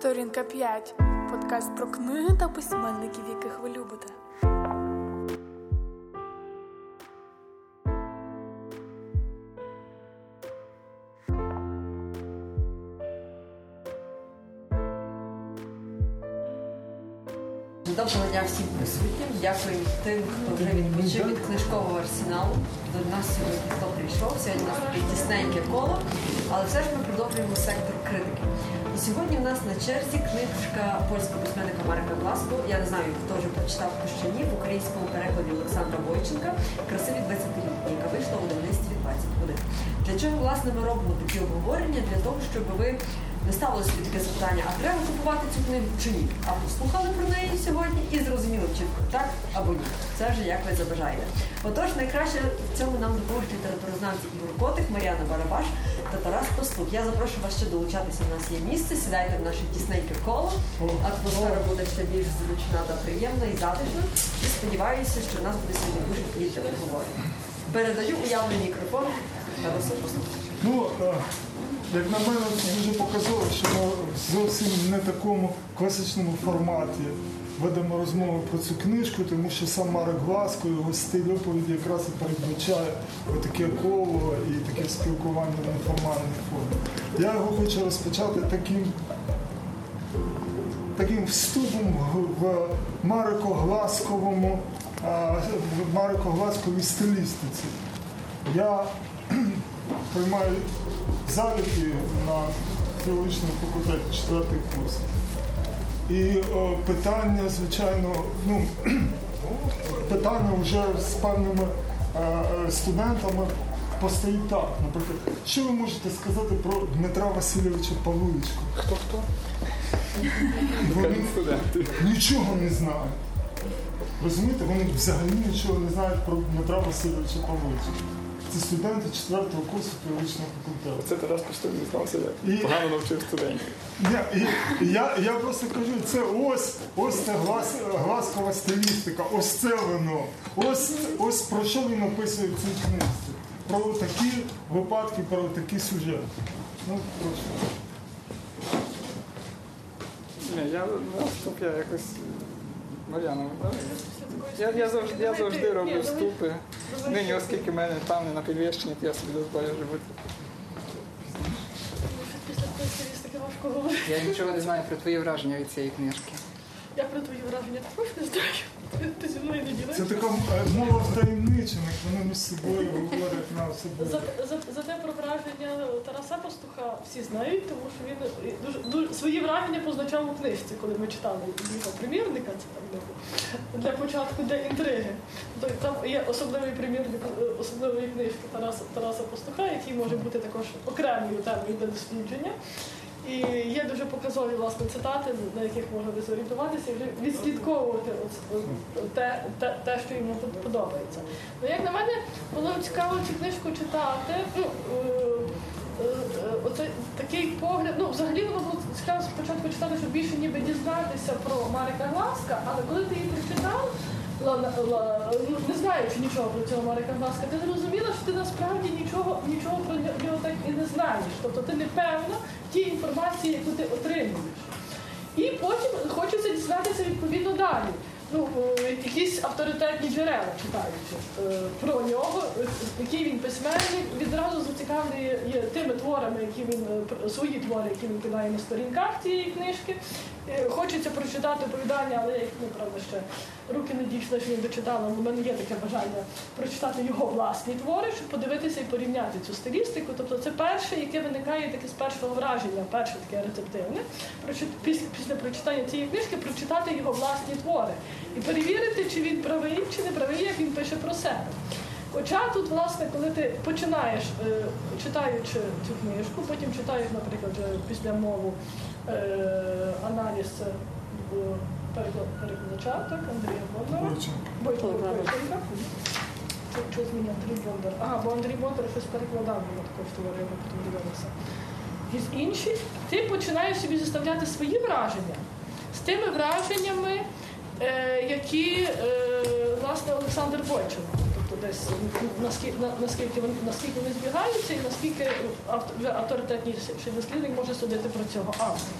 Сторінка 5. Подкаст про книги та письменників, яких ви любите. Доброго дня всім присутнім. Дякую тим, хто вже відпочив від книжкового арсеналу. До нас сьогодні хто прийшов. Сьогодні у нас таке тісненьке коло, але все ж ми продовжуємо сектор критики. І сьогодні у нас на черзі книжка польського письменника Марка Гласко. Я не знаю, хто вже прочитав ні в українському перекладі Олександра Бойченка Красиві 20-літні, яка вийшла у видавництві 21. Для чого власне ми робимо такі обговорення? Для того, щоб ви не ставили собі таке запитання, а треба купувати цю книгу чи ні? А послухали про неї сьогодні і зрозуміли чітко так або ні. Це вже як ви забажаєте. Отож, найкраще в цьому нам допоможуть літературознавці Ігор Котик, Мар'яна Барабаш та Тарас Пастух. Я запрошую вас ще долучатися. У нас є місце, сідайте в наше тісненьке коло. Атмосфера буде ще більш зручна та приємна і затишна. І сподіваюся, що в нас буде сьогодні дуже плідне обговорення. Передаю уявний мікрофон Тарасу Пастуху. Ну, е, як на мене, дуже показово, що ми зовсім не такому класичному форматі ведемо розмови про цю книжку, тому що сам Марек Гласко, його стиль оповіді якраз і передбачає таке коло і таке спілкування в неформальній формі. Я його хочу розпочати таким таким вступом в- Марико-Гласковому, в Марико-Гласковій стилістиці. Я приймаю заліки на філологічному факультеті, четвертий курс. І о, питання, звичайно, ну, питання вже з певними е, е, студентами постають так. Наприклад, що ви можете сказати про Дмитра Васильовича Павличко? Хто хто? Вони нічого не знають. Розумієте, вони взагалі нічого не знають про Дмитра Васильовича Павличка. Це студенти четвертого курсу філологічного факультету. Це Тарас Пастух дізнався, І- погано навчив студентів. Я, і- я, я просто кажу, це ось, ось це глас, гласкова стилістика, ось це воно. Ось, ось про що він описує в цій книжці. Про такі випадки, про такі сюжети. Ну, прошу. Ні, я наступ, я якось. Мар'яна, ви? Я, я, завжди, я завжди роблю вступи. Нині, оскільки в мене там не на підвищенні, то я собі дозволю робити. Я нічого не знаю про твої враження від цієї книжки. Я про твої враження також не знаю. Ти, ти зі мною не ділиш. Це така е, мова втаємничених, вони між собою говорять на особливо. За, за, зате про враження Тараса Пастуха всі знають, тому що він е, дуже, дуже свої враження позначав у книжці, коли ми читали його примірника. Це там для, для початку для інтриги. То там є особливий примірник е, особливої книжки Тараса Тараса Пастуха, який може бути також окремою темою для дослідження. І є дуже показові власне цитати, на яких можна зорієнтуватися і відслідковувати те, те, те, що йому под- подобається. Ну, як на мене, було цікаво цю книжку читати. Ну, е, е, е, оце такий погляд. Ну, взагалі воно було цікаво спочатку читати, щоб більше ніби дізнатися про Марика Гласка, але коли ти її прочитав, ну, не знаючи нічого про цього Марика Маска, ти зрозуміла, що ти насправді нічого, нічого про нього так і не знаєш. Тобто ти не певна тій інформації, яку ти отримуєш. І потім хочеться дізнатися відповідно далі. Ну, е, якісь авторитетні джерела читаючи е, про нього, е, який він письменник, відразу зацікавлює є тими творами, які він е, свої твори, які він кидає на сторінках цієї книжки. Хочеться прочитати оповідання, але я ну, правда ще руки не дійшли, що не дочитала. в мене є таке бажання прочитати його власні твори, щоб подивитися і порівняти цю стилістику. Тобто це перше, яке виникає таке з першого враження, перше таке рецептивне. Після, після прочитання цієї книжки прочитати його власні твори і перевірити, чи він правий, чи не правий, як він пише про себе. Хоча тут, власне, коли ти починаєш, е, читаючи цю книжку, потім читаєш, наприклад, після мову е, аналіз е, перекладача, так, Андрія Бондаря. Бойченка. Бойченка. Чи- Чи Андрій Бондар? Ага, бо Андрій Бондар щось перекладав, воно також творив, я потім дивилася. І з інших ти починаєш собі заставляти свої враження з тими враженнями, е, які е, власне Олександр Бойченко. Тобто десь наскільки, наскільки, вони, наскільки вони збігаються і наскільки авто- авторитетніший дослідник може судити про цього автора.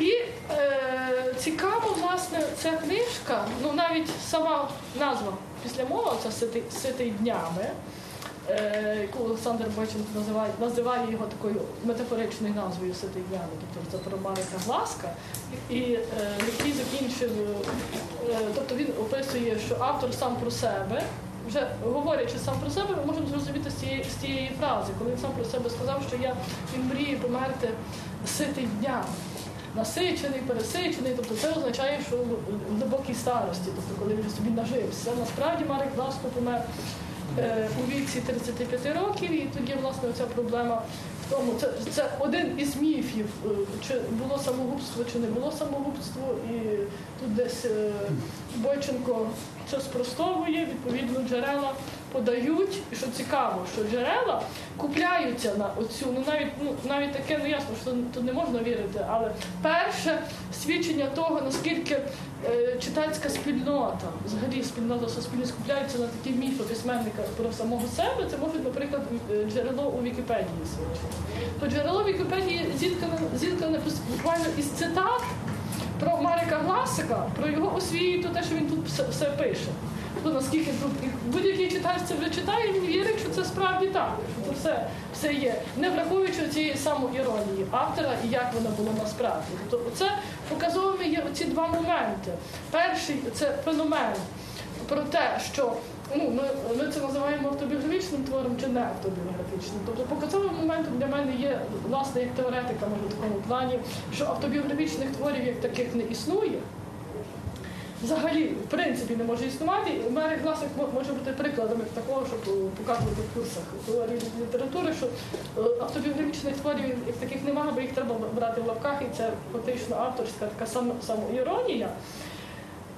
І е, цікаво, власне, ця книжка, ну навіть сама назва після мови, це ситий, ситий днями, е, яку Олександр Бойченко називає, називає його такою метафоричною назвою ситий днями, тобто це про Марика Гласка, і, е, який закінчив, е, тобто він описує, що автор сам про себе. Вже говорячи сам про себе, ми можемо зрозуміти з цієї, з цієї фрази, коли він сам про себе сказав, що я він мріє померти ситий днями насичений, пересичений, тобто це означає, що в глибокій старості, тобто коли він собі нажився. Насправді Марик Гласко помер е, у віці 35 років, і тоді власне ця проблема в тому, це, це один із міфів, е, чи було самогубство, чи не було самогубство, і тут десь е, Бойченко це спростовує, відповідно джерела подають. І що цікаво, що джерела купляються на оцю, ну навіть ну навіть таке, ну ясно, що тут не можна вірити, але перше свідчення того, наскільки е, читацька спільнота, взагалі спільнота суспільність купляються на такі міфи письменника про самого себе, це може, наприклад, е, джерело у Вікіпедії свідчити. То джерело Вікіпедії зіткане, зіткане буквально із цитат про Марика Гласика, про його освіту, те, що він тут все, все пише. Ну, наскільки будь-який читач це вже читає, він вірить, що це справді так, що це все, все є, не враховуючи цієї самоіронії автора і як воно було насправді. Тобто це показовими є оці два моменти. Перший це феномен про те, що ну, ми, ми це називаємо автобіографічним твором чи не автобіографічним. Тобто показовим моментом для мене є, власне, як теоретика, може в такому плані, що автобіографічних творів як таких не існує. Взагалі, в принципі, не може існувати. Мерик Гласик мо- може бути прикладом як такого, щоб показувати в курсах літератури, що е, автобіографічних творів як таких немає, бо їх треба брати в лапках, і це фактично авторська така само- самоіронія.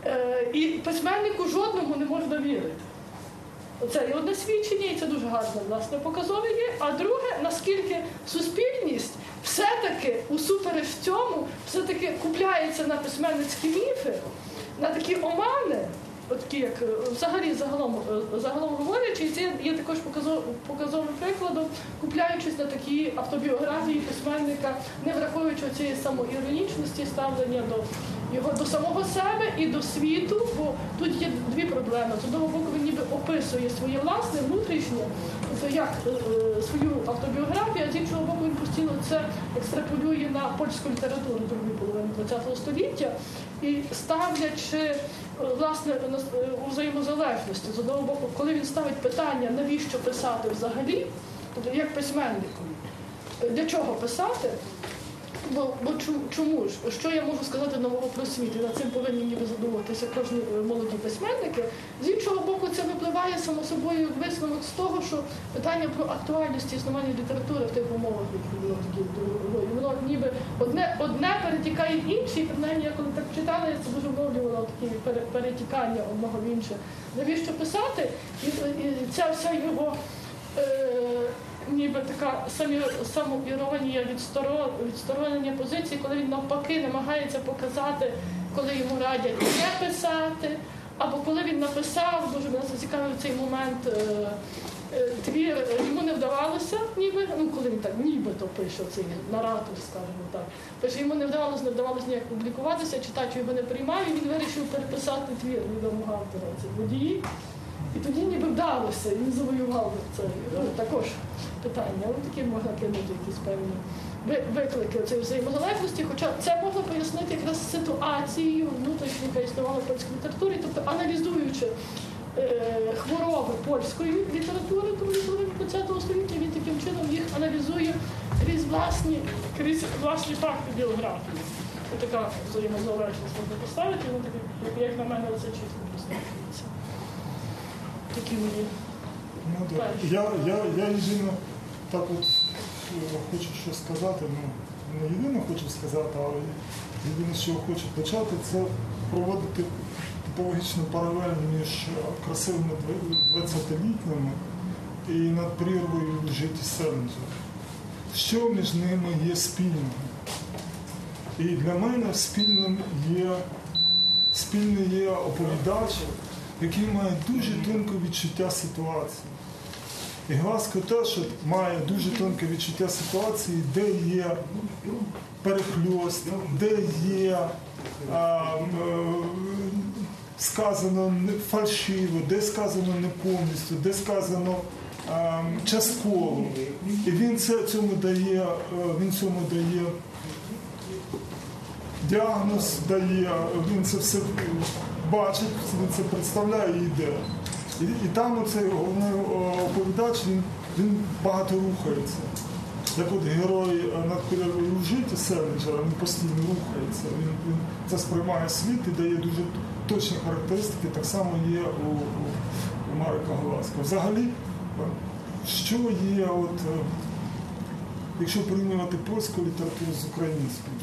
Е, І письменнику жодному не можна вірити. Це і одне свідчення, і це дуже гарно власне показове є. А друге, наскільки суспільність все-таки усупереч цьому, все-таки купляється на письменницькі міфи, на такі омани, отакі як е, взагалі загалом, е, загалом говорячи, це є також показов- показовим прикладом, купляючись на такі автобіографії письменника, не враховуючи цієї самоіронічності ставлення до його до самого себе і до світу, бо тут є дві проблеми. З одного боку, він ніби описує своє власне внутрішнє, тобто як е, свою автобіографію, а з іншого боку, він постійно це екстраполює на польську літературу другої половини ХХ століття і ставлячи е, власне е, у взаємозалежності. З одного боку, коли він ставить питання, навіщо писати взагалі, тобто як письменнику, для чого писати? Бо, бо чому, ж? Що я можу сказати нового про світ? І над цим повинні ніби задумуватися кожні е, молоді письменники. З іншого боку, це випливає само собою висновок з того, що питання про актуальність існування літератури в тих умовах, які воно ніби одне, одне перетікає в інше, і принаймні я коли так читала, я це дуже вловлювала такі перетікання одного в інше. Навіщо писати? І, і ця вся його. Е, ніби така самоіронія, відсторонення позиції, коли він навпаки намагається показати, коли йому радять не писати, або коли він написав, дуже мене зацікавив цей момент. е, е, Твір йому не вдавалося, ніби, ну коли він так нібито пише цей наратор, скажімо так. Пише, йому не вдавалося, не вдавалося ніяк публікуватися, читач його не приймав, і він вирішив переписати твір відомого автора, це водії. І тоді ніби вдалося, він завоював це ну, також питання. Але такі можна кинути якісь певні виклики цієї взаємозалежності. Хоча це можна пояснити якраз ситуацією внутрішньою, яка існувала в польській літературі, тобто аналізуючи е, хвороби польської літератури, тому ХХ століття, він таким чином їх аналізує крізь власні, крізь власні факти біографії. Ось така взаємозалежність можна поставити, ну, як на мене, це чітко прослухається. Такі мої. Ну, да. Я, я, я єдине так от е, хочу що сказати, ну не єдине хочу сказати, але єдине, що я хочу почати, це проводити типологічну паралель між е, красивими 20-літніми і над прірвою в житті Селенджера. Що між ними є спільного? І для мене спільним є спільний є оповідач, який має дуже тонке відчуття ситуації. І Глазко теж має дуже тонке відчуття ситуації, де є перехльост, де є а, е, сказано фальшиво, де сказано не повністю, де сказано а, частково. І він це цьому дає, е, він цьому дає діагноз, дає, він це все бачить, це представляє і йде. І, і там оцей головний оповідач, він, він багато рухається. Як от герой е, над у житті Селінджера, він постійно рухається. Він, він це сприймає світ і дає дуже точні характеристики, так само є у, у, Марика Глазка. Взагалі, е, що є, от, е, якщо порівнювати польську літературу з українською?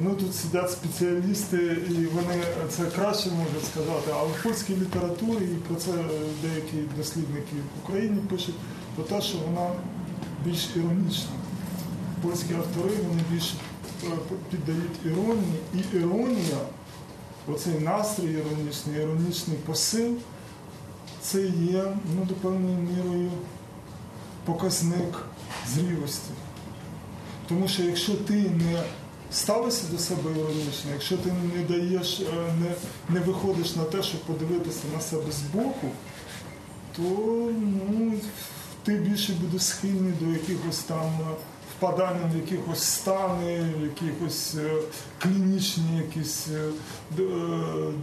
Ну тут сидять спеціалісти, і вони це краще можуть сказати. Але в польській літературі, і про це деякі дослідники в Україні пишуть, про те, що вона більш іронічна. Польські автори вони більш е, піддають іронії, і іронія, оцей настрій іронічний, іронічний посил, це є ну, до певною мірою показник зрілості. Тому що якщо ти не ставишся до себе іронічно, якщо ти не даєш, е, не, не виходиш на те, щоб подивитися на себе збоку, то ну, ти більше будеш схильний до якихось там е, впадання в якихось стани, в якихось е, клінічні якісь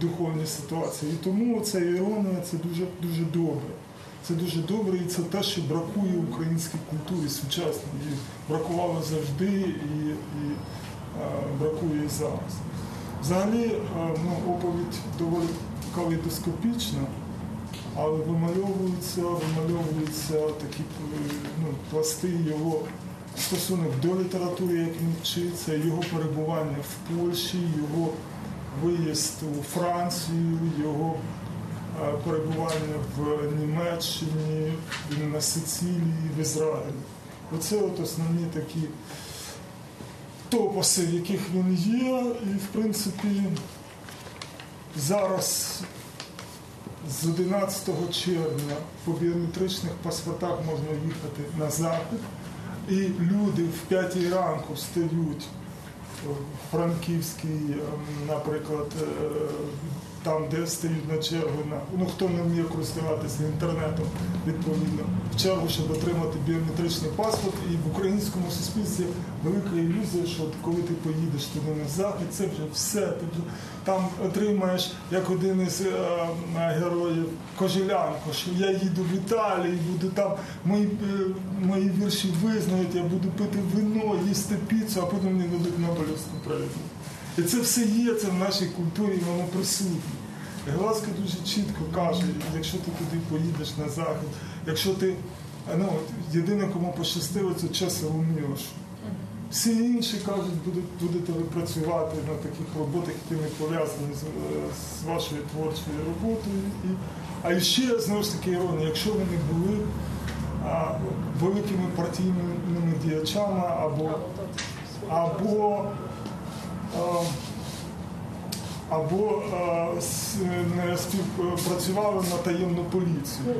духовні ситуації. І тому ця іронія це дуже дуже добре. Це дуже добре, і це те, що бракує українській культурі сучасній. Бракувало завжди і, і бракує і зараз. Взагалі, е, ну, оповідь доволі калейдоскопічна, але вимальовуються, вимальовуються такі е, ну, пласти його стосунок до літератури, як він вчиться, його перебування в Польщі, його виїзд у Францію, його е, перебування в Німеччині, на Сицилії, в Ізраїлі. Оце от основні такі топоси, в яких він є, і в принципі зараз з 11 червня по біометричних паспортах можна їхати на захід, і люди в 5 ранку встають в Франківській, ем, наприклад, е, там, де стоїть на чергу, на, ну хто не вміє користуватися інтернетом, відповідно, в чергу, щоб отримати біометричний паспорт. І в українському суспільстві велика ілюзія, що коли ти поїдеш туди на захід, це вже все. Ти вже там отримаєш як один із е, героїв Кожелянко, що я їду в Італію, буду там мої, е, мої вірші визнають, я буду пити вино, їсти піцу, а потім мені дадуть Нобелівську премію. І це все є, це в нашій культурі, воно присутнє. І дуже чітко каже, якщо ти туди поїдеш на захід, якщо ти, ну, єдине, кому пощастило, це часово Мілошу. Всі інші кажуть, будуть, будете ви працювати на таких роботах, які не пов'язані з, з вашою творчою роботою. І, а ще знову ж таки іронія, якщо ви не були а, великими партійними діячами або, або а, або а, не співпрацювали на таємну поліцію. Ну.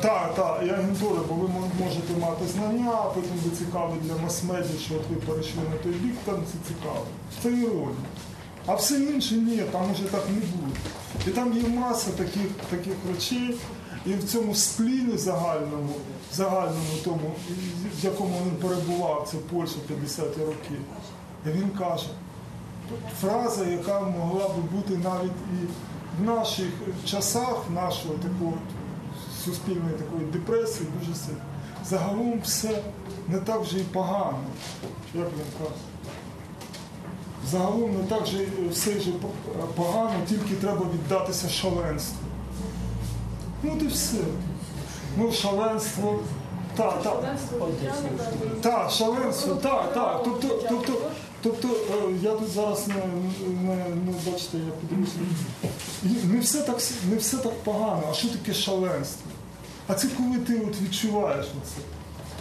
Так, так, і агентура, бо ви можете мати знання, а потім ви цікаві для мас-медіа, що от ви перейшли на той бік, там це цікаво. Це іронія. А все інше ні, там уже так не буде. І там є маса таких, таких речей, і в цьому спліні загальному, загальному тому, в якому він перебував, це Польща 50-ті роки. І він каже, фраза, яка могла би бути навіть і в наших часах нашого такого суспільної такої депресії дуже сильно. Загалом все не так вже і погано, як він каже. Загалом не так же все вже погано, тільки треба віддатися шаленству. Ну от і все. Ну, шаленство. Так, так. Так, шаленство, так, так. Тобто, тобто, тобто е, я тут зараз не, не, не бачите, я подивлюся. Не все так не все так погано. А що таке шаленство? А це коли ти от відчуваєш оце.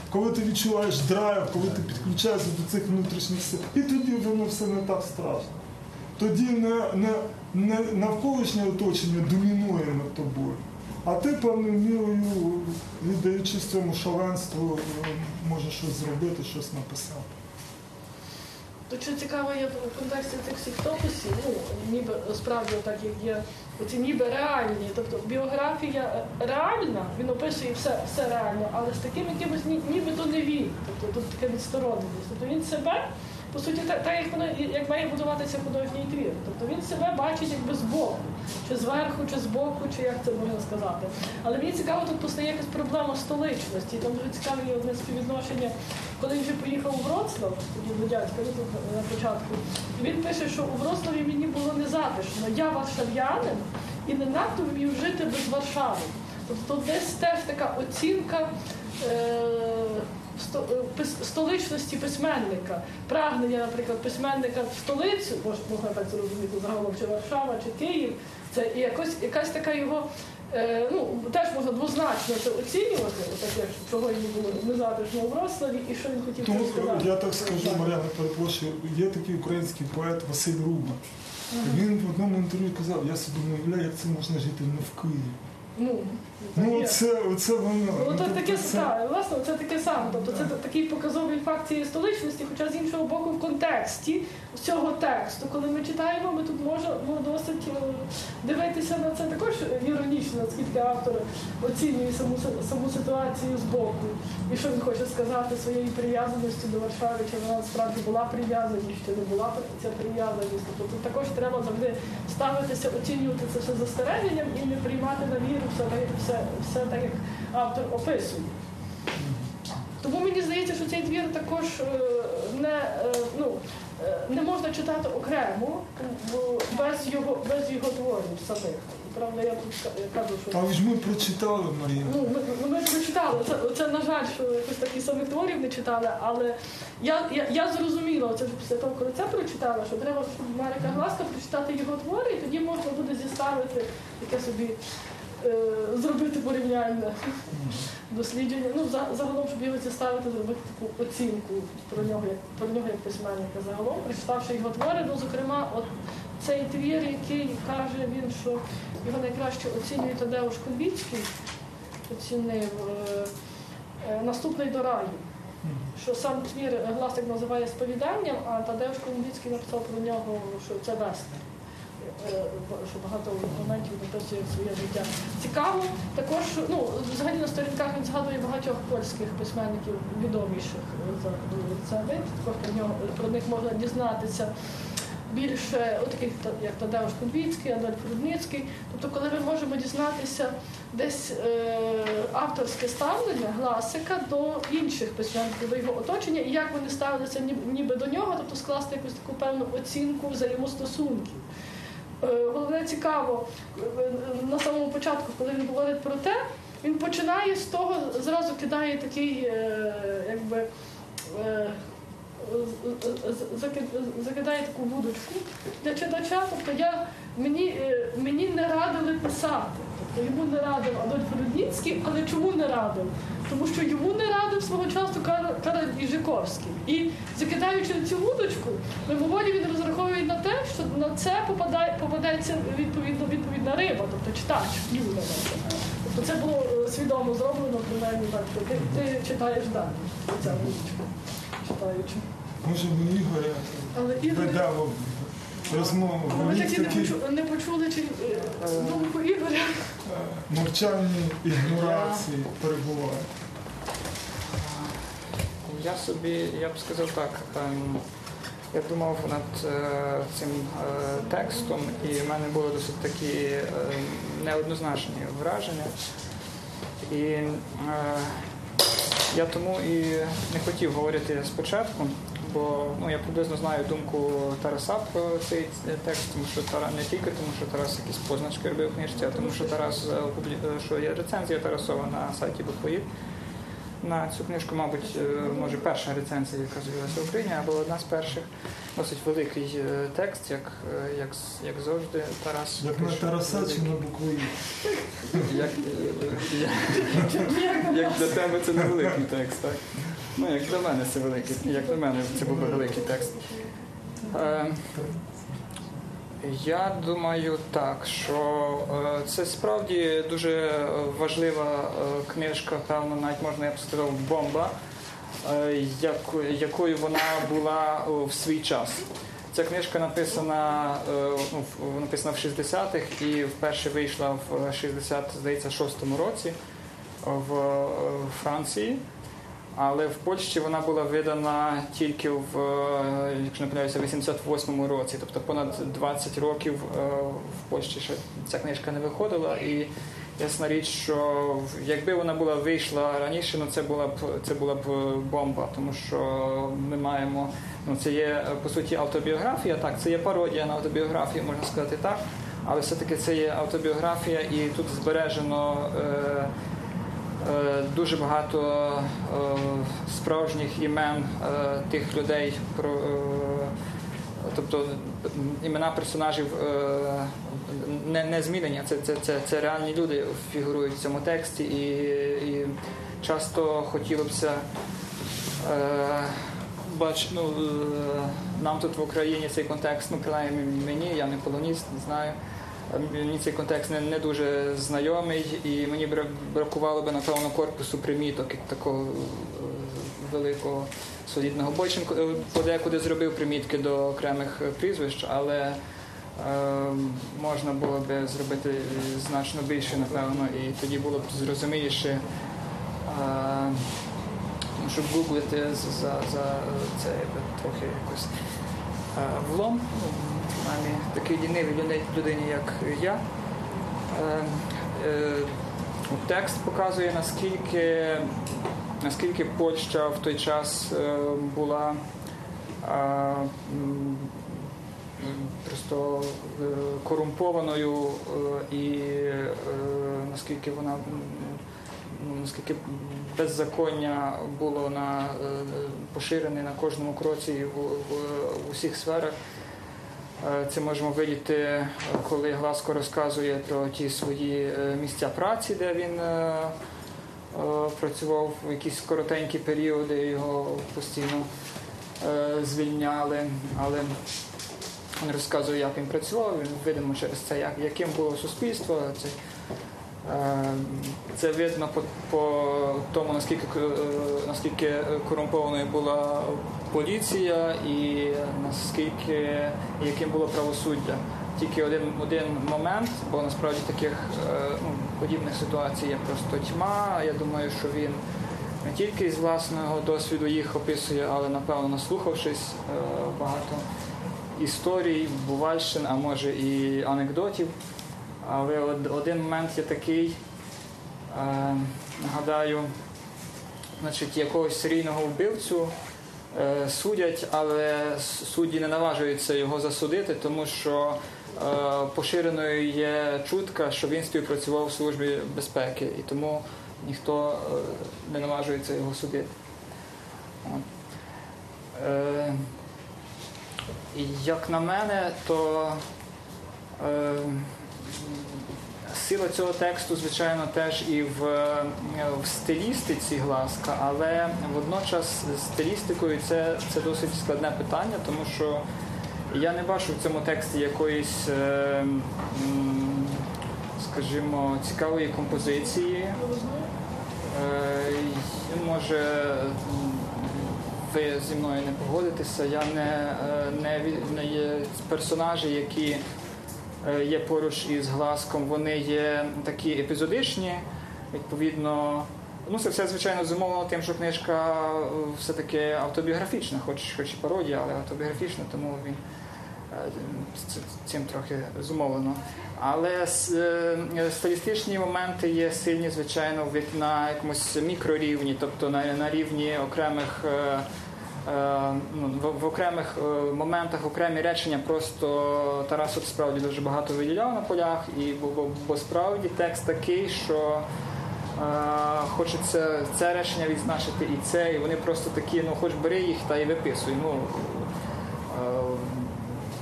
Коли ти відчуваєш драйв, коли ти підключаєшся до цих внутрішніх сил. І тоді воно все не так страшно. Тоді не, не, не навколишнє оточення домінує над тобою. А ти певною мірою, віддаючись цьому шаленству, е, можеш щось зробити, щось написати. То що цікаво є в контексті цих всіх топусів, ну ніби справді так як є оці ніби реальні. Тобто біографія е, реальна, він описує все, все реально, але з таким якимось ні, нібито не він. Тобто тут така відстороненість. Тобто він себе, по суті, так, так як воно як має будуватися художній твір. Тобто він себе бачить якби збоку, чи зверху, чи збоку, чи як це можна сказати. Але мені цікаво, тут постає якась проблема столичності. Там дуже цікаве одне співвідношення, коли він вже поїхав у Вроцлав, тоді до дядька ну, тут на початку. Він пише, що у Вроцлаві мені було незатишно. Я варшав'янин і не надто вмів жити без Варшави. Тобто десь теж така оцінка. Е- е, столичності письменника, прагнення, наприклад, письменника в столицю, можна так зрозуміти загалом, чи Варшава, чи Київ, це і якось якась така його. е, Ну, теж можна двозначно це оцінювати, таке, чого йому було незатишно у Вроцлаві, і що він хотів Тому сказати. я так скажу, Мар'яна, перепрошую, є такий український поет Василь Руба. Він в одному інтерв'ю казав, я собі не уявляю, як це можна жити не в Києві. Ну, Ну, оце, оце воно. Ну, то тобто таке це- так, власне, це таке саме. Тобто це такий показовий факт цієї столичності, хоча з іншого боку, в контексті цього тексту, коли ми читаємо, ми тут можемо досить е, дивитися на це також іронічно, наскільки автор оцінює саму саму ситуацію з боку. І що він хоче сказати своєю прив'язаністю до Варшави, чи вона насправді була прив'язаність, чи не була ця прив'язаність. Тобто тут також треба завжди ставитися, оцінювати це все застереженням і не приймати на віру все так, як- все, все так, як автор описує. Тому мені здається, що цей твір також е, не, е, ну, е, не можна читати окремо без його, без його творів самих. Правда, я тут кажу, що Але ж ми прочитали, Марія. Ну, ми, ну, ми прочитали. Це, це, на жаль, що якось таких самих творів не читали, але я, я, я зрозуміла, це після того, коли це прочитала, що треба Марика Гласка прочитати його твори, і тоді можна буде зіставити таке собі. Е, Зробити порівняльне дослідження. Ну, загалом, щоб його зіставити, зробити таку оцінку про нього, як про нього як письменника. Загалом, прочитавши його твори, ну, зокрема, от цей твір, який каже він, що його найкраще оцінює Тадеуш Конвіцький, оцінив е, е, наступний до раю. Що сам твір Гласик називає сповіданням, а Тадеуш Конвіцький написав про нього, що це вестер. Е, Що багато моментів дописує своє життя. Цікаво, також ну, взагалі на сторінках він згадує багатьох польських письменників відоміших за це вид. Також про нього про них можна дізнатися більше, таких як Тадеуш Конвіцький, Адольф Рудницький. Тобто, коли ми можемо дізнатися десь е, авторське ставлення Гласика до інших письменників, до його оточення, і як вони ставилися ніби до нього, тобто скласти якусь таку певну оцінку взаємостосунків. Е, Головне цікаво, е, на самому початку, коли він говорить про те, він починає з того, зразу кидає такий, е, якби. закидає таку вудочку для читача. Тобто я, мені, е, мені не радили писати. Тобто йому не радив Адольф Рудніцький, але чому не радив? Тому що йому не радив свого часу Кар- Карл Іжиковський. І закидаючи цю вудочку, мимоволі він розраховує на те, що на це попадає, попадається відповідно відповідна риба, тобто читач, клюне. Тобто це було е, свідомо зроблено, принаймні так, ти, ти читаєш далі. Ця вудочка, читаючи. Може, ми Ігоря Але Ігор, ведемо розмову. ми Він так і не, такі почу, не почули чи, е, думку Ігоря. е, мовчальні ігнорації перебуває. Я собі, я б сказав так, ем, я думав над е, цим е, текстом, і в мене були досить такі е, неоднозначні враження. І е, я тому і не хотів говорити спочатку, бо ну, я приблизно знаю думку Тараса про цей текст, тому що Тара не тільки тому, що Тарас якісь позначки робив в книжці, а тому що Тарас е, е, що є рецензія Тарасова на сайті Буквоїд. На цю книжку, мабуть, е, може перша рецензія, яка з'явилася в Україні, або одна з перших. Досить великий текст, як, як, як завжди, Тарас. Як на Тараса чи на букві. Як, як, як для тебе це невеликий текст, так? Ну, як для мене це великий, як для мене це був великий текст. Е, Я думаю так, що е, це справді дуже важлива е, книжка, певно, навіть можна я б сказав, бомба, е, яко- якою вона була в свій час. Ця книжка написана, ну, написана в 60-х і вперше вийшла в 60, здається, 6-му році в Франції. Але в Польщі вона була видана тільки в, е, якщо не помиляюся, 88-му році, тобто понад 20 років е, в Польщі ще ця книжка не виходила. І ясна річ, що якби вона була вийшла раніше, ну це була б це була б бомба, тому що ми маємо ну це є е, по суті автобіографія. Так, це є пародія на автобіографію, можна сказати так. Але все-таки це є автобіографія, і тут збережено. Е, Е, Дуже багато е, справжніх імен е, тих людей, е, тобто імена персонажів е, не, не змінені, це, це, це, це реальні люди фігурують в цьому тексті, і, і часто хотілося е, бач, ну, е, нам тут в Україні цей контекст, ну принаймні мені, я не полоніст, не знаю. Мені цей контекст не, не дуже знайомий, і мені бракувало би, напевно, корпусу приміток як такого е, великого солідного Бойченко. Е, подекуди зробив примітки до окремих е, прізвищ, але можна було би зробити значно більше, напевно, і тоді було б зрозуміліше, ну, щоб гуглити за, за це трохи якось влом. Ну, принаймні, такий лінивий людей- людині, як я. Е, е, Текст показує, наскільки, наскільки Польща в той час е, була е, просто е, корумпованою е, і е, наскільки вона ну, наскільки беззаконня було на, е, поширене на кожному кроці в, в, в усіх сферах. Е, Це можемо видіти, коли Гласко розказує про ті свої е, місця праці, де він працював в якісь коротенькі періоди, його постійно звільняли. Але він розказує, як він працював, він видимо через це, як, яким було суспільство. Це, це видно по, по тому, наскільки, е, наскільки корумпованою була поліція і наскільки яким було правосуддя. Тільки один, один момент, бо насправді таких е, ну, подібних ситуацій є просто тьма. Я думаю, що він не тільки з власного досвіду їх описує, але напевно наслухавшись е, багато історій, бувальщин, а може і анекдотів. Але один момент є такий, е, нагадаю, значить, якогось серійного вбивцю е, судять, але судді не наважуються його засудити, тому що е, поширеною є чутка, що він співпрацював в службі безпеки, і тому ніхто не наважується його судити. Як на мене, то сила цього тексту, звичайно, теж і в, в стилістиці гласка, але водночас стилістикою це, це досить складне питання, тому що я не бачу в цьому тексті якоїсь, е, скажімо, цікавої композиції. Е, Може, ви зі мною не погодитеся. Я не, е, не, не є персонажі, які є поруч із гласком, вони є такі епізодичні. Відповідно, ну це все звичайно зумовлено тим, що книжка е, все-таки автобіографічна, хоч, хоч і пародія, але автобіографічна, тому він е, цим трохи зумовлено. Але е, стилістичні моменти є сильні, звичайно, на якомусь мікрорівні, тобто на, на рівні окремих. Е, ну, в, окремих е, моментах окремі речення просто Тарас от справді дуже багато виділяв на полях, і бо, бо, справді текст такий, що е, хочеться це речення відзначити і це, і вони просто такі, ну хоч бери їх та і виписуй. Ну,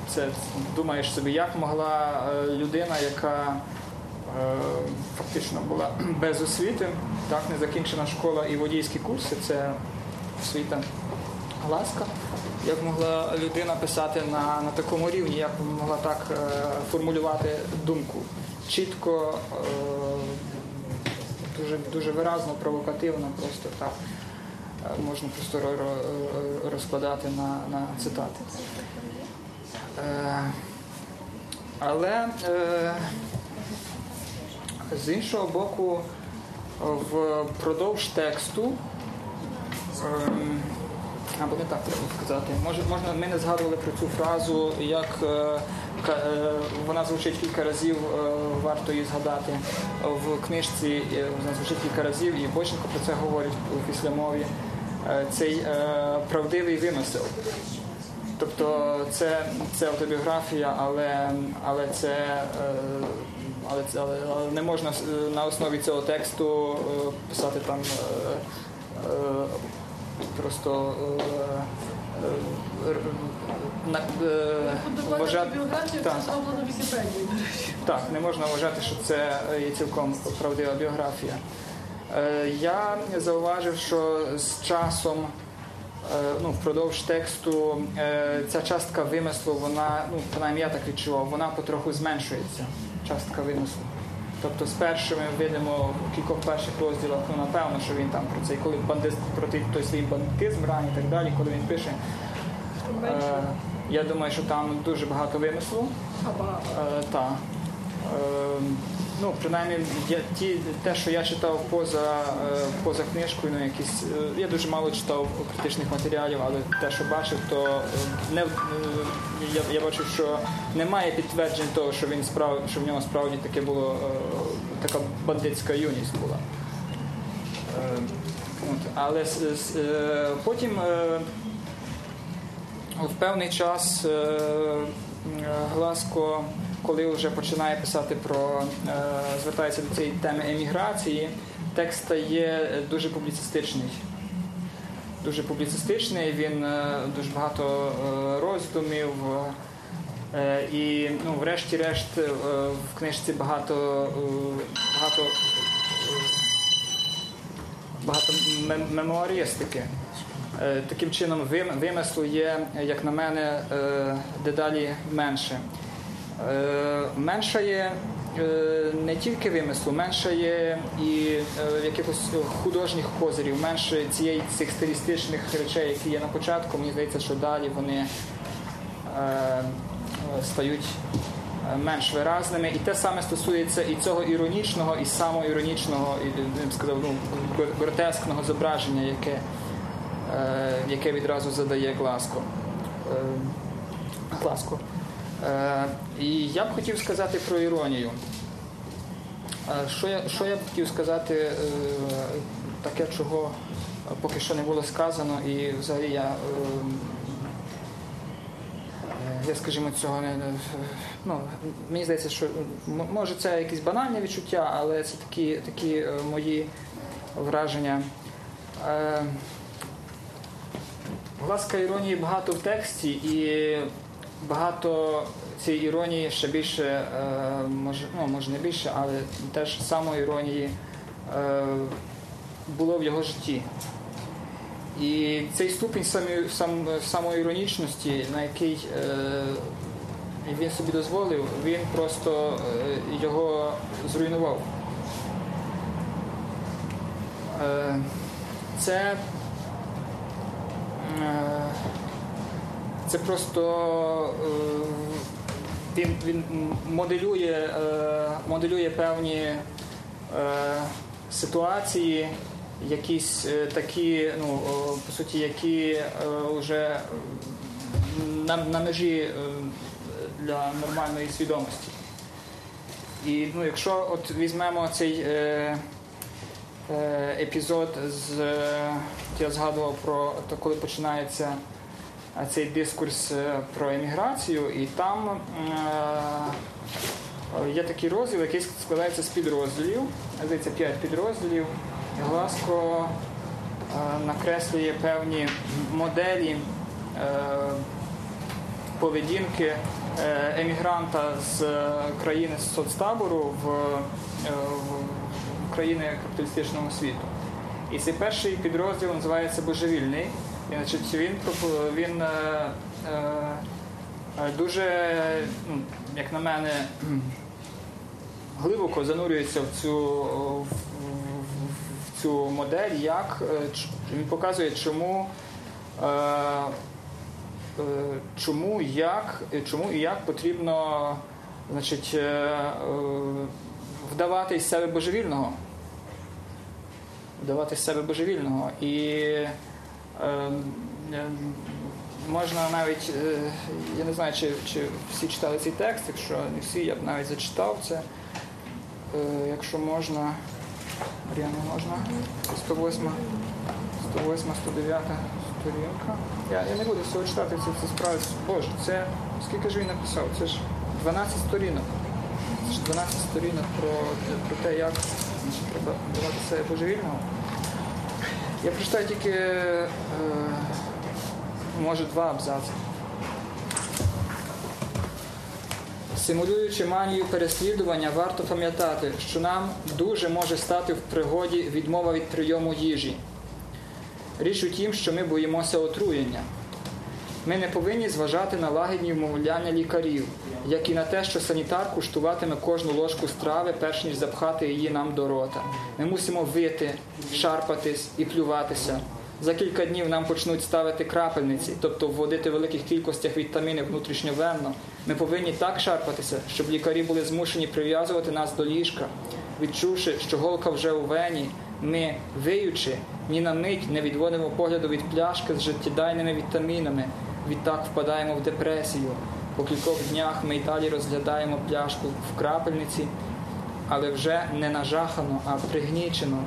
це думаєш собі, як могла людина, яка фактично була без освіти, так, не закінчена школа і водійські курси, це освіта гласка. як могла людина писати на, на такому рівні, як могла так е, формулювати думку. Чітко, е, дуже, дуже виразно, провокативно, просто так. е, Можна просто ро- ро- розкладати на, на цитати. Е, але е, з іншого боку, впродовж тексту, ем, або не так треба сказати, може, можна, ми не згадували про цю фразу, як е, е, вона звучить кілька разів, е, варто її згадати в книжці, вона звучить кілька разів, і Боченко про це говорить у післямові. Цей правдивий вимисел. Тобто це, це автобіографія, але, але це. Але, але, але не можна на основі цього тексту писати там просто е, е, р- на, е, вважати. Так. Так, не можна вважати, що це є цілком правдива біографія. Е, Я зауважив, що з часом, е, ну, впродовж тексту, е, ця частка вимислу, вона, ну, принаймні я так відчував, вона потроху зменшується, частка вимислу. Тобто спершу ми видимо в кількох перших розділах, ну напевно, що він там про цей, коли бандит, про той, той свій бандитизм рані і так далі, коли він пише. Е, Я думаю, що там дуже багато вимислу. Е, та. Е, ну, принаймні, я, ті, те, що я читав поза, е, поза книжкою, ну, якісь, е, я дуже мало читав критичних матеріалів, але те, що бачив, то е, не, я, я бачив, що немає підтверджень того, що, він справ, що в нього справді таке було, така бандитська юність була. От, але с- с- потім в певний час Гласко, коли вже починає писати про, е, звертається до цієї теми еміграції, текст стає дуже публіцистичний. Дуже публіцистичний, він е, дуже багато е, роздумів. І ну, врешті-решт в книжці багато, багато, багато мем- мемуарістики. Таким чином, вим- вимислу є, як на мене, дедалі менше. Е, Менше є е, не тільки вимислу, менше є і е, якихось художніх козирів, менше цієї цих стилістичних речей, які є на початку. Мені здається, що далі вони стають менш виразними. І те саме стосується і цього іронічного, і самоіронічного, і я б сказав, ну, гротескного зображення, яке, е, яке відразу задає Гласко. Е, Гласко. Е, І я б хотів сказати про іронію. Е, Що я, що я б хотів сказати, е, таке, чого поки що не було сказано, і взагалі я, я скажімо, цього не. Ну, мені здається, що може це якісь банальні відчуття, але це такі, такі мої враження. Гласка іронії багато в тексті, і багато цієї іронії ще більше, е, може, ну, може не більше, але теж самоіронії е, було в його житті. І цей ступінь самоіронічності, на який е, він собі дозволив, він просто його зруйнував. Це Це просто е, він, він моделює, е, моделює певні е, ситуації, якісь такі, ну, по суті, які вже на, на межі для нормальної свідомості. І ну, якщо от візьмемо цей е, е, епізод з я згадував про коли починається цей дискурс е, про еміграцію, і там е, є такий розділ, який складається з підрозділів, здається, п'ять підрозділів. Гласко е, накреслює певні моделі поведінки емігранта з країни соцтабору в країни капіталістичного світу. І цей перший підрозділ називається Божевільний. І, значить, він, він е, е, дуже, ну, як на мене, глибоко занурюється в цю, в, в- цю модель, як е, він показує, чому, е, е, чому, як, е, чому і як потрібно значить, вдавати із себе божевільного. Вдавати з себе божевільного. І можна навіть, е, я не знаю, чи, чи всі читали цей текст, якщо не всі, я б навіть зачитав це. Е, Якщо можна, Мар'яна, можна? 108, 108, 109 сторінка. Я, я не буду всього читати, це, це справді. Боже, це скільки ж він написав? Це ж 12 сторінок. Це ж 12 сторінок про, про те, як давати себе божевільного. Я прочитаю тільки, е, може, два абзаци. Симулюючи манію переслідування, варто пам'ятати, що нам дуже може стати в пригоді відмова від прийому їжі. Річ у тім, що ми боїмося отруєння. Ми не повинні зважати на лагідні вмовляння лікарів, як і на те, що санітар куштуватиме кожну ложку страви, перш ніж запхати її нам до рота. Ми мусимо вити, шарпатись і плюватися. За кілька днів нам почнуть ставити крапельниці, тобто вводити в великих кількостях вітамінів внутрішньовенно. Ми повинні так шарпатися, щоб лікарі були змушені прив'язувати нас до ліжка. Відчувши, що голка вже у вені, ми, виючи, ні на мить не відводимо погляду від пляшки з життєдайними вітамінами. Відтак впадаємо в депресію. По кількох днях ми й далі розглядаємо пляшку в крапельниці, але вже не нажахано, а пригнічено.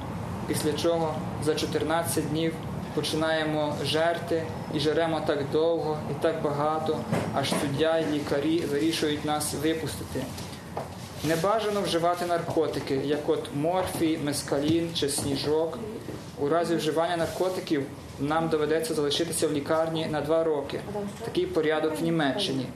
Після чого за 14 днів починаємо жерти і жеремо так довго і так багато, аж суддя й лікарі вирішують нас випустити. Не бажано вживати наркотики, як от морфій, мескалін чи сніжок. У разі вживання наркотиків нам доведеться залишитися в лікарні на два роки. Такий порядок в Німеччині.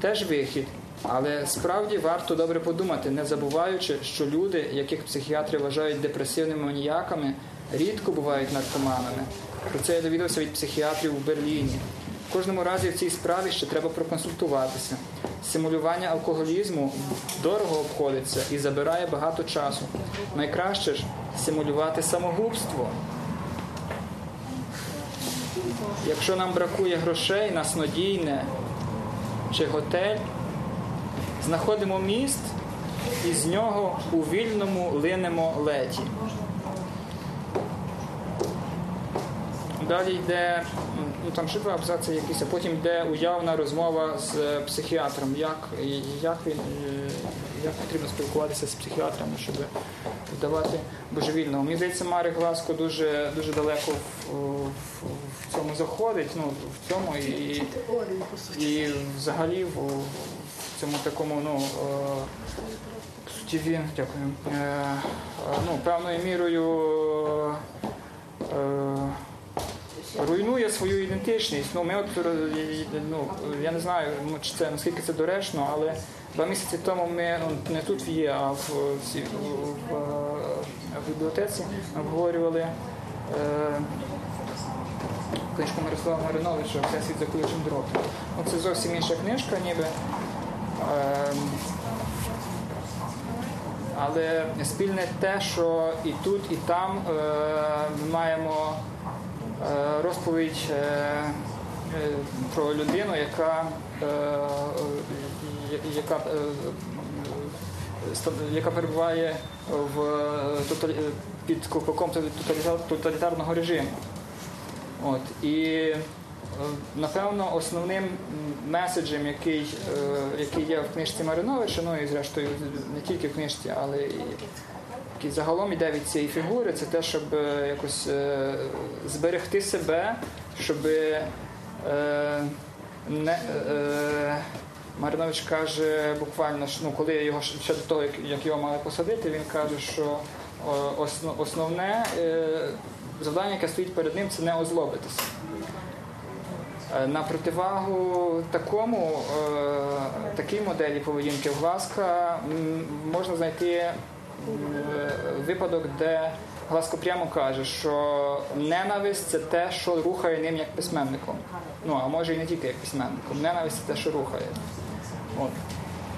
Теж вихід. Але справді варто добре подумати, не забуваючи, що люди, яких психіатри вважають депресивними маніяками, рідко бувають наркоманами. Про це я довідався від психіатрів у Берліні. В кожному разі в цій справі ще треба проконсультуватися. Симулювання алкоголізму дорого обходиться і забирає багато часу. Найкраще ж симулювати самогубство. Якщо нам бракує грошей на снодійне чи готель, знаходимо міст і з нього у вільному линемо леті. Далі йде, ну там ще два абзаци якісь, а потім йде уявна розмова з психіатром, як, як, він, е, як потрібно спілкуватися з психіатрами, щоб вдавати божевільного. Мені здається, Марик Гласко дуже, дуже далеко в, в, заходить, ну, в цьому і, і взагалі в, в цьому такому, ну, е, суті дякую, е, е, ну, певною мірою. Руйнує свою ідентичність. Ну, ми от, ну, я не знаю, ну, чи це наскільки це доречно, але два місяці тому ми ну, не тут є, а в, в, в, в бібліотеці обговорювали книжку Мирослава Мариновича «Все світ за колючим дротом. Ну, це зовсім інша книжка, ніби. Ем, але спільне те, що і тут, і там е, ми маємо е, розповідь е, про людину, яка, яка, яка перебуває в під ковпаком тоталітарного режиму. От, і е, напевно основним меседжем, який, е, який є в книжці Мариновича, ну і зрештою не тільки в книжці, але і який загалом іде від цієї фігури, це те, щоб е, якось зберегти себе, щоб не. Маринович каже буквально, ну, коли його ще до того, як, його мали посадити, він каже, що основне завдання, яке стоїть перед ним, це не озлобитися. Е, На противагу такому, е, такій моделі поведінки в Глазка можна знайти е, випадок, де Гласко прямо каже, що ненависть це те, що рухає ним як письменником. Ну, а може і не тільки як письменником. Ненависть це те, що рухає. От.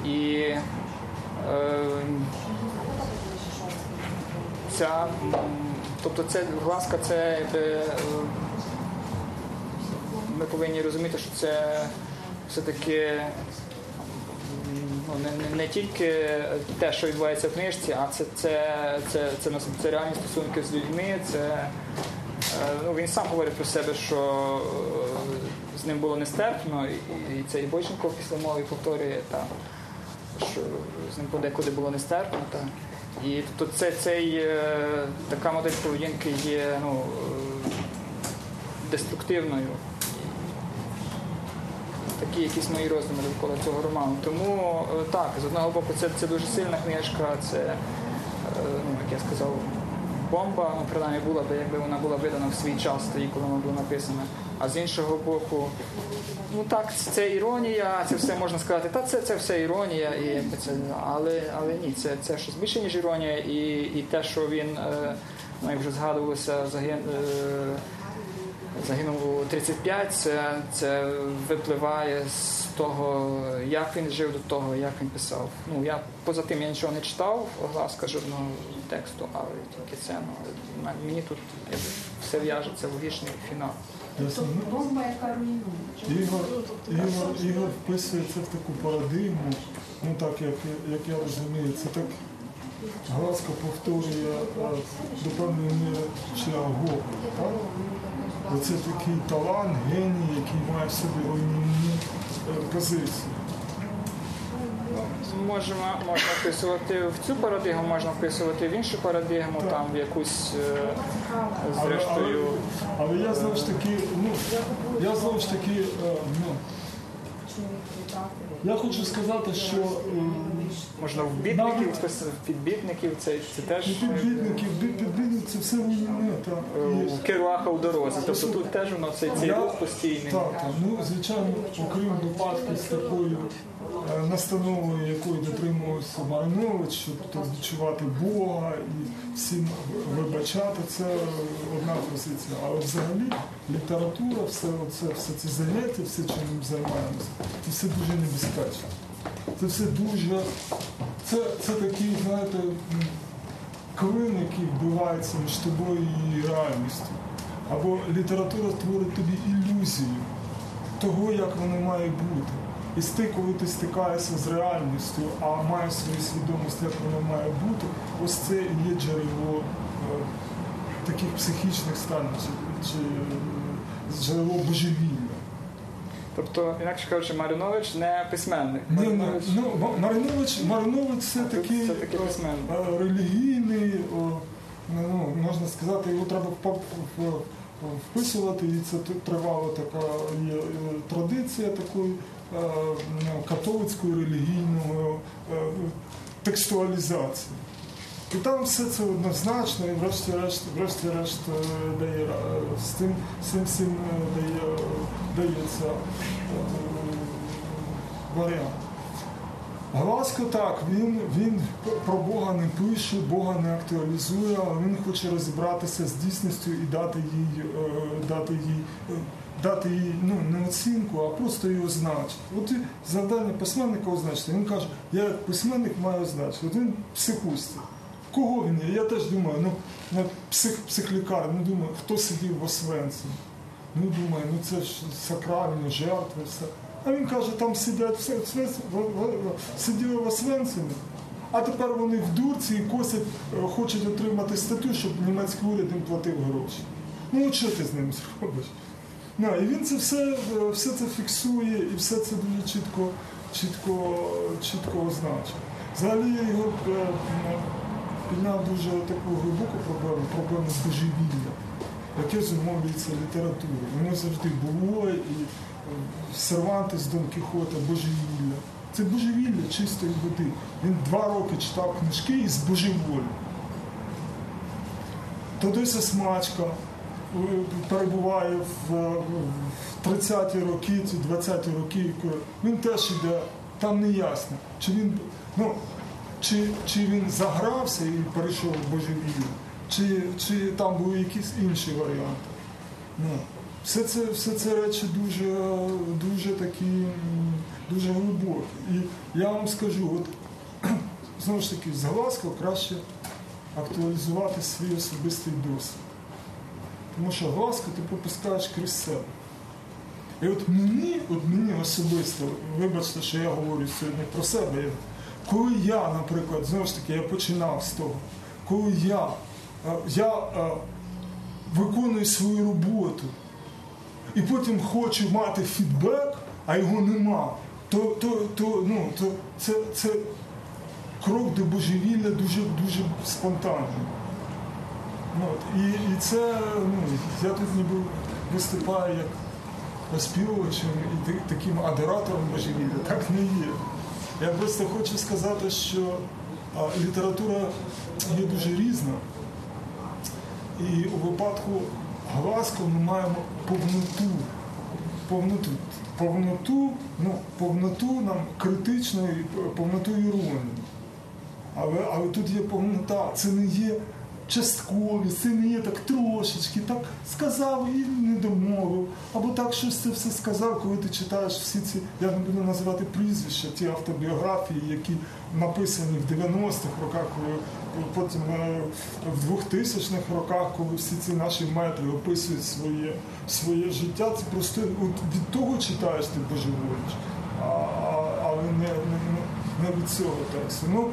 І е, ця, тобто це гласка, це якби, е, ми повинні розуміти, що це все-таки ну, не, не, не тільки те, що відбувається в книжці, а це, це, це, це, це, це реальні стосунки з людьми. Це, е, ну, він сам говорить про себе, що е, з ним було нестерпно, і, і це і Бойченко після мови повторює, та, що з ним подекуди було нестерпно. Та. І тобто це, цей, е, така модель поведінки є ну, е, деструктивною такі якісь мої роздуми довкола цього роману. Тому е, так, з одного боку, це, це дуже сильна книжка, це, ну, як я сказав, бомба, ну, принаймні була б, якби вона була видана в свій час, тоді, коли вона була написана. А з іншого боку, ну так, це, іронія, це все можна сказати, та це, це все іронія, і, це, але, але ні, це, це щось більше, ніж іронія, і, і те, що він, е, ну, як вже згадувалося, загин, е, загинув у 35, це, це випливає з того, як він жив до того, як він писав. Ну, я поза тим я нічого не читав, гласка жодного тексту, але тільки це. Ну, мені тут все в'яжеться логічний фінал. Ясно. Ну, Бомба, яка руйнує. Ігор, Ігор, Ігор вписується в таку парадигму, ну так як, як я розумію, це так глазко повторює е, до певної міри Чиаго. Так? Оце такий талант, геній, який має в собі руйнівні е, позиції. Можемо, можна вписувати в цю парадигму, можна вписувати в іншу парадигму, Так. там в якусь е, Але, зрештою. але, але я знову ж таки, ну, я знову ж таки, е, ну, я хочу сказати, що е, Можна в бітників, вписати, в підбітників, це, це теж бі- підбідник це все руйнівне. так. е, в Керуаха у дорозі. Тобто тут теж воно цей, цей рух постійний. Так, так. ну звичайно, окрім випадків з такою е, настановою, якої дотримувався Маринович, щоб відчувати Бога і всім вибачати, це одна позиція. Але взагалі література, все, оце, все ці заняття, все, чим ми займаємося, це все дуже небезпечно. Це все дуже. Це, це такий, знаєте, клин, який вбивається між тобою і реальністю. Або література створить тобі ілюзію того, як воно має бути. І ти, коли ти стикаєшся з реальністю, а маєш свою свідомість, як воно має бути, ось це є джерело е, таких психічних станів, чи, чи е, джерело божевілля. Тобто, інакше кажучи, Маринович не письменник. Ні, ні, Маринович ну, Ма- Маринович, Маринович це такий все-таки е, е, релігійний, ну, можна сказати, його треба вписувати, і це тривала така є е, традиція такої ну, католицької релігійної текстуалізації. І там все це однозначно, і врешті-решт, врешті-решт е, дає е, з тим, цим всім е, дає, дається варіант. Гласько так, він, він про Бога не пише, Бога не актуалізує, але він хоче розібратися з дійсністю і дати їй, дати їй, дати їй ну, не оцінку, а просто її означити. От завдання письменника означити. Він каже, я як письменник маю означити. От він психустик. Кого він? Я теж думаю, ну, ну псих, психлікар, ну думаю, хто сидів в Освенцимі? Ну думаю, ну це ж сакральні жертви, все. А він каже, там сидять все, все, сиділи в Освенцимі, а тепер вони в дурці і косять, е, хочуть отримати статтю, щоб німецький уряд їм платив гроші. Ну от що ти з ним зробиш? Ну, і він це все, е, все це фіксує і все це дуже чітко, чітко, чітко означив. Взагалі його е, підняв дуже таку глибоку проблему, проблему божевілля, яке зумовлюється літературою. Воно завжди було і е, Сервантес Дон Кіхота, божевілля. Це божевілля чистої води. Він два роки читав книжки і збожеволів. Тодося Смачка е, перебуває в е, 30-ті роки, ці 20-ті роки. Він теж іде, там не ясно, чи він, ну, чи, чи він загрався і перейшов в божевілля, чи, чи там були якісь інші варіанти. Ну, все це, все це речі дуже, дуже такі, дуже глибокі. І я вам скажу, от знову ж таки, з Глазко краще актуалізувати свій особистий досвід. Тому що Глазко ти пропускаєш крізь себе. І от мені, от мені особисто, вибачте, що я говорю сьогодні про себе. Коли я, наприклад, знову ж таки, я починав з того, коли я, е, я е, виконую свою роботу і потім хочу мати фідбек, а його нема, то, то, то, ну, то це, це крок до божевілля дуже, дуже спонтанний. Ну, от, і, і це, ну, я тут ніби виступаю як оспівувачем і таким адоратором божевілля. Так не є. Я просто хочу сказати, що література є дуже різна. І у випадку гласко ми маємо повноту. Повноту, повноту, ну, повноту нам критичної, повноту іронії. Але, але тут є повнота, це не є не є так трошечки, так сказав і не домовив. Або так щось це все сказав, коли ти читаєш всі ці, я не буду називати прізвища, ті автобіографії, які написані в 90-х роках, коли потім е, в 2000-х роках, коли всі ці наші метри описують своє, своє життя, це просто от від того читаєш ти божеволіч, але не, не- не від цього тексту. Ну,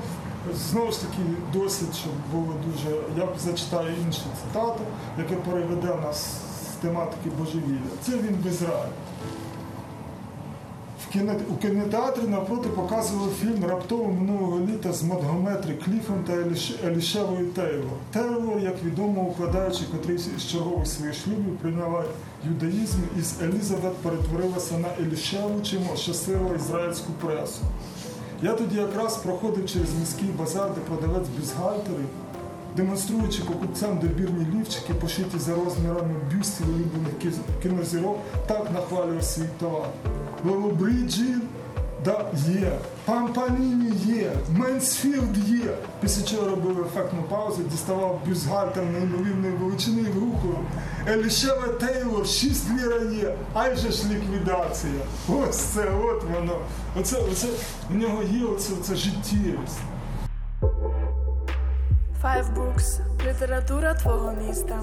Знову ж таки, досить, щоб було дуже. Я зачитаю інші цитати, яке переведе нас з тематики божевілля. Це він в Ізраїлі. У кінотеатрі навпроти показували фільм раптово минулого літа з Монтгометрі Кліфом та Елішевою Тейлор. Тейлор, як відомо, укладаючи котрийсь із чергових своїх шлюбів, прийняла юдаїзм і з Елізабет перетворилася на Елішеву, чим ощасливила ізраїльську пресу. Я тоді якраз проходив через міський базар, де продавець бюстгальтерів, демонструючи покупцям добірні лівчики, пошиті за розмірами бюстів улюблених кінозірок, так нахвалював свій товар. Лоллобриджида є, Пампаніні є, Менсфілд є. Після чого робив ефектну паузу, діставав бюстгальтер неймовірної величини і вигукував. Елішева Тейлор, 6 ліра є, ай же ж ліквідація. Ось це, от воно. Оце, оце, в нього є оце, оце життєвість. Five Books. Література твого міста.